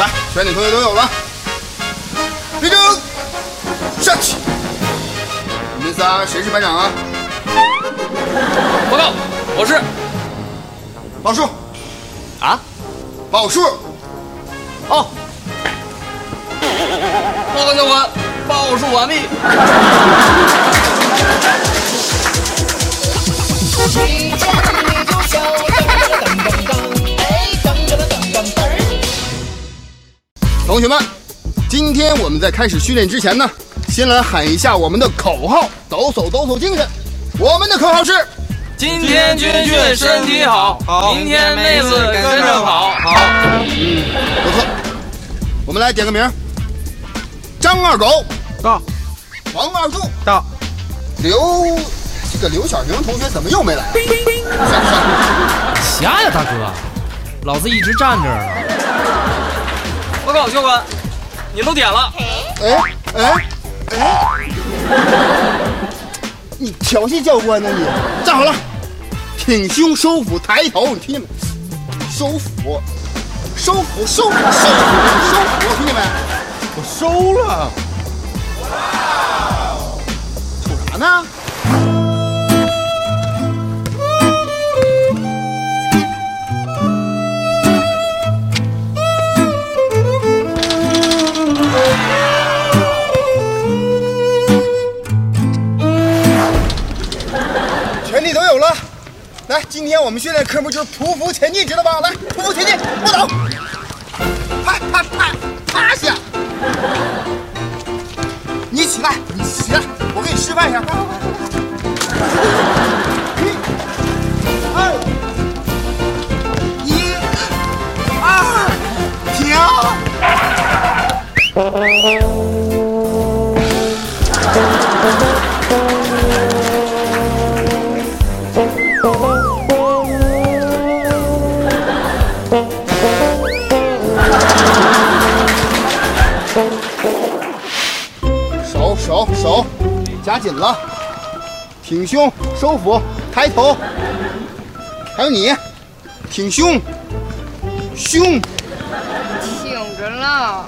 来，全体同学都有了，立正，下去。你们仨谁是班长啊？报告，我是报数，啊，报数。哦，报告教官，报数完毕。同学们，今天我们在开始训练之前呢，先来喊一下我们的口号，抖擞抖擞精神。我们的口号是：今天军训身体好，明天妹子跟着跑。好，嗯不错。我们来点个名儿：张二狗到王二柱到，刘，这个刘小明同学怎么又没来？算了算了，瞎呀，大哥，老子一直站这儿呢。报告教官，你漏点了。哎哎哎！你调戏教官呢你？站好了，挺胸收腹抬头，你听见没？收腹，收腹，收腹，收腹，收腹，听见没？我收了。瞅啥呢？今天我们训练科目就是匍匐前进，知道吧？来，匍匐前进，不倒，趴趴趴趴下。你起来，你起来，我给你示范一下。一、二、一、二，停。手夹紧了，挺胸收腹抬头，还有你，挺胸，胸。挺着了，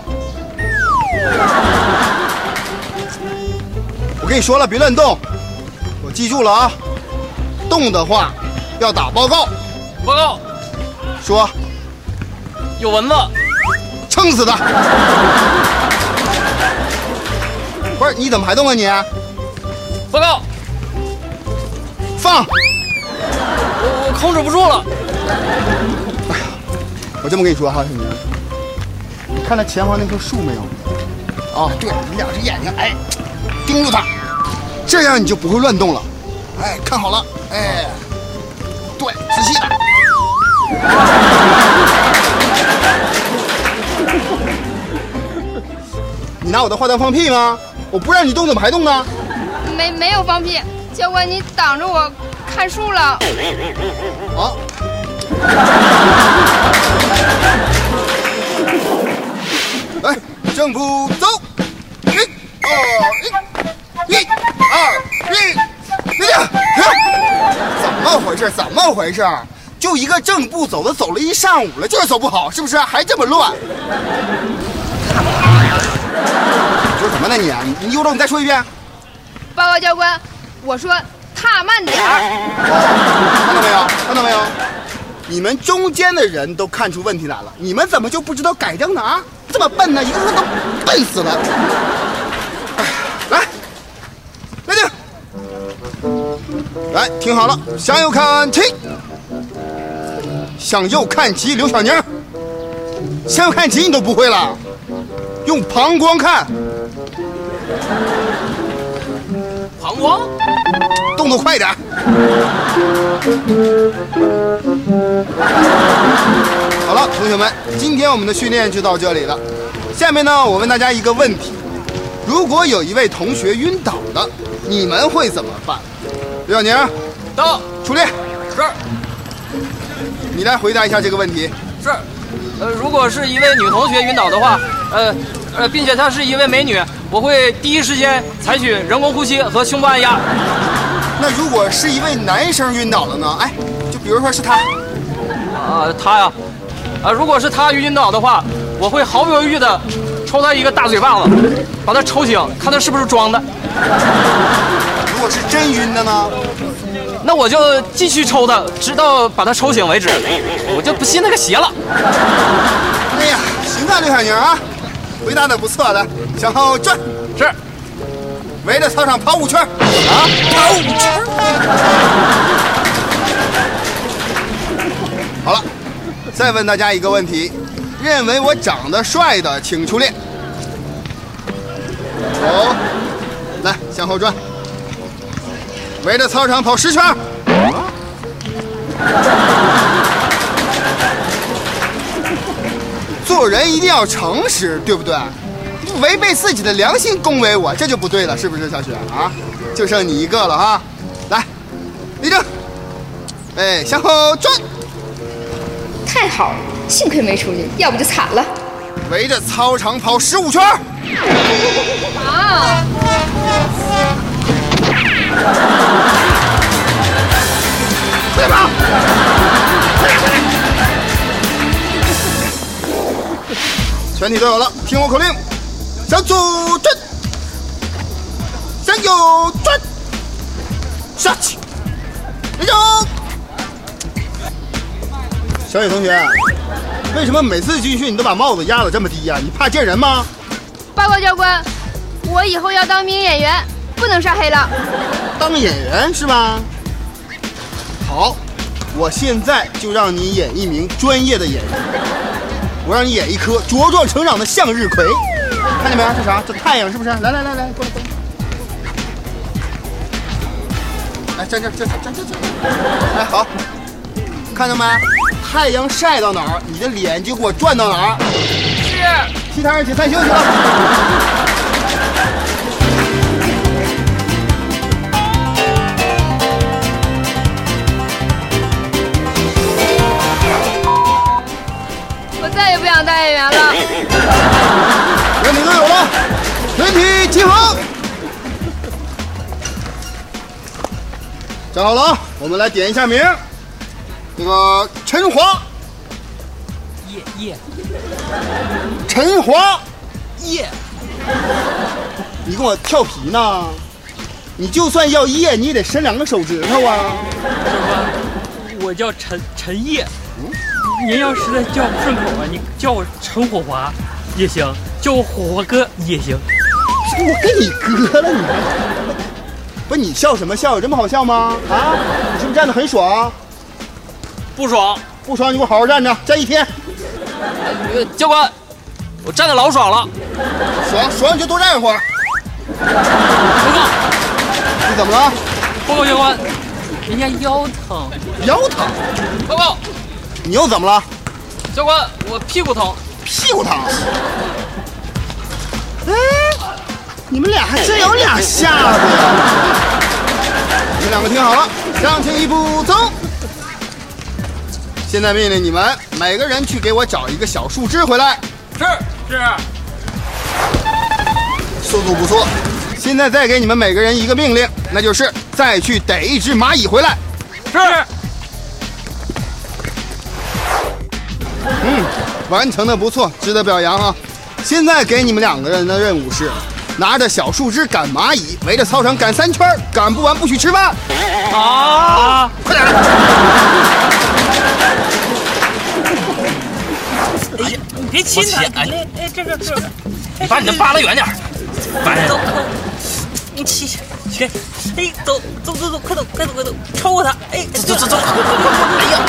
我跟你说了，别乱动，我记住了啊，动的话要打报告，报告，说有蚊子。撑死他。不是，你怎么还动啊你？报告，放！我我控制不住了。我这么跟你说哈，小明，你看到前方那棵树没有？啊，对，你两只眼睛，哎，盯住它，这样你就不会乱动了。哎，看好了，哎，对，仔细的。你拿我的话当放屁吗？我不让你动，怎么还动呢？没没有放屁，教官你挡着我看树了。啊！来，正步走，一、二、一、一、二、一，别停！怎么回事？怎么回事？就一个正步走的，走了一上午了，就是走不好，是不是？还这么乱？你？你你有种你再说一遍。报告教官，我说踏慢点儿。看到没有？看到没有？你们中间的人都看出问题来了，你们怎么就不知道改正呢？啊，这么笨呢，一个个都笨死了。哎，来，来定，来听好了，向右看齐，向右看齐，刘小宁，向右看齐你都不会了，用膀胱看，膀胱。动作快点。好了，同学们，今天我们的训练就到这里了。下面呢，我问大家一个问题：如果有一位同学晕倒了，你们会怎么办？刘小宁，到，出列，是你来回答一下这个问题。是，呃，如果是一位女同学晕倒的话，呃呃，并且她是一位美女，我会第一时间采取人工呼吸和胸部按压。那如果是一位男生晕倒了呢？哎，就比如说是他，啊，他呀，啊，如果是他晕倒的话，我会毫不犹豫的抽他一个大嘴巴子，把他抽醒，看他是不是装的。如果是真晕的呢？那我就继续抽他，直到把他抽醒为止。我就不信那个邪了。哎呀，行啊，刘小宁啊，回答的不错来，向后转，是围着操场跑五圈。啊，跑五圈。好了，再问大家一个问题：认为我长得帅的，请出列。走，来向后转，围着操场跑十圈做人一定要诚实，对不对？违背自己的良心恭维我，这就不对了，是不是，小雪啊？就剩你一个了哈，来，立正，哎，向后转，太好了，幸亏没出去，要不就惨了。围着操场跑十五圈儿。啊！快跑！全体都有了，听我口令：向左转，向右转，下去，立正。小野同学，为什么每次军训你都把帽子压得这么低呀、你怕见人吗？报告教官，我以后要当名演员，不能晒黑了。当演员是吧？好，我现在就让你演一名专业的演员。我让你演一颗茁壮成长的向日葵，看见没？这啥？这太阳是不是？来来来来，过来过来。来站这儿站站这这。哎，好，看到没？太阳晒到哪儿，你的脸就给我转到哪儿。是。其他人解散休息了。再也不想当演员了。全体都有了，全体集合。站好了啊，我们来点一下名。这个陈华，耶耶陈华，耶！你跟我跳皮呢？你就算要叶，你也得伸两个手指头啊。我叫陈陈烨，您要实在叫不顺口啊，你叫我陈火华也行，叫我火华哥也行。我跟你哥了，你还不是你笑什么笑？有这么好笑吗？啊，你是不是站得很爽？不爽。不爽你给我好好站着，站一天。呃教官，我站的老爽了。爽爽你就多站一会儿。报告，你怎么了？报告教官，人家腰疼，腰疼？报告你又怎么了？教官，我屁股疼。屁股疼。哎，你们俩还真有俩下子呀！你们两个听好了，向前一步走。现在命令你们每个人去给我找一个小树枝回来。是是。速度不错。现在再给你们每个人一个命令，那就是再去逮一只蚂蚁回来。是。嗯，完成的不错，值得表扬啊！现在给你们两个人的任务是，拿着小树枝赶蚂蚁，围着操场赶三圈，赶不完不许吃饭。啊！快点！哎呀，你别亲他，哎哎，这个这个，你把你的扒拉远点儿。烦走，你起起，哎，走走走走，快走快走快走，超过他，哎，走走走，哎呀！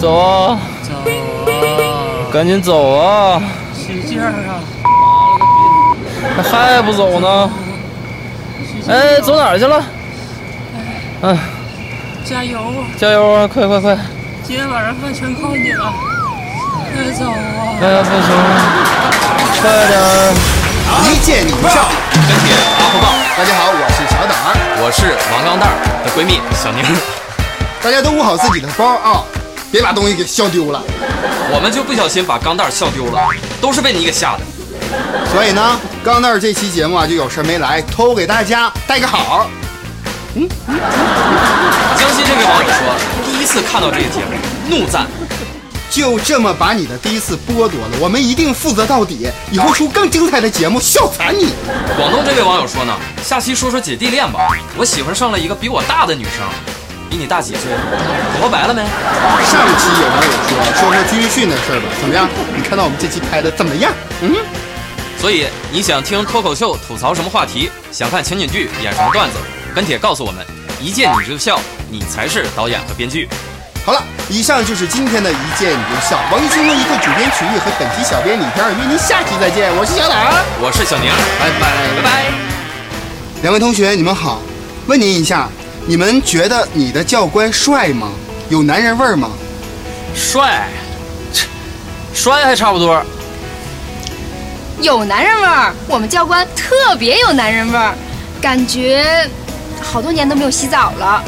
走啊！走啊，赶紧走啊！使劲儿啊！还不走呢？哎，走哪儿去了？哎，加油啊！加油啊！快快快！今天晚上饭全靠你了，快走啊！哎呀，不行了，快点儿！一见你不笑。跟帖阿福报，大家好，我是小胆儿，我是王钢蛋儿的闺蜜小宁，大家都捂好自己的包啊，别把东西给笑丢了。我们就不小心把钢蛋儿笑丢了，都是被你给吓的。所以呢，钢蛋儿这期节目啊，就有事没来，偷给大家带个好。嗯江西这位网友说，第一次看到这个节目，怒赞。就这么把你的第一次剥夺了，我们一定负责到底，以后出更精彩的节目，笑惨你！广东这位网友说呢，下期说说姐弟恋吧。我喜欢上了一个比我大的女生，比你大几岁？活白了没？上期有网友说说说军训的事儿吧，怎么样？你看到我们这期拍的怎么样？嗯，所以你想听脱口秀吐槽什么话题？想看情景剧演什么段子？跟帖告诉我们，一见你就笑，你才是导演和编剧。好了，以上就是今天的一见你就笑。王一新闻一个主编曲艺和本期小编李天儿约您下期再见，我是小胆，我是小宁，拜拜拜拜。两位同学，你们好，问您一下，你们觉得你的教官帅吗？有男人味儿吗？帅，切帅还差不多。有男人味儿，我们教官特别有男人味儿，感觉好多年都没有洗澡了。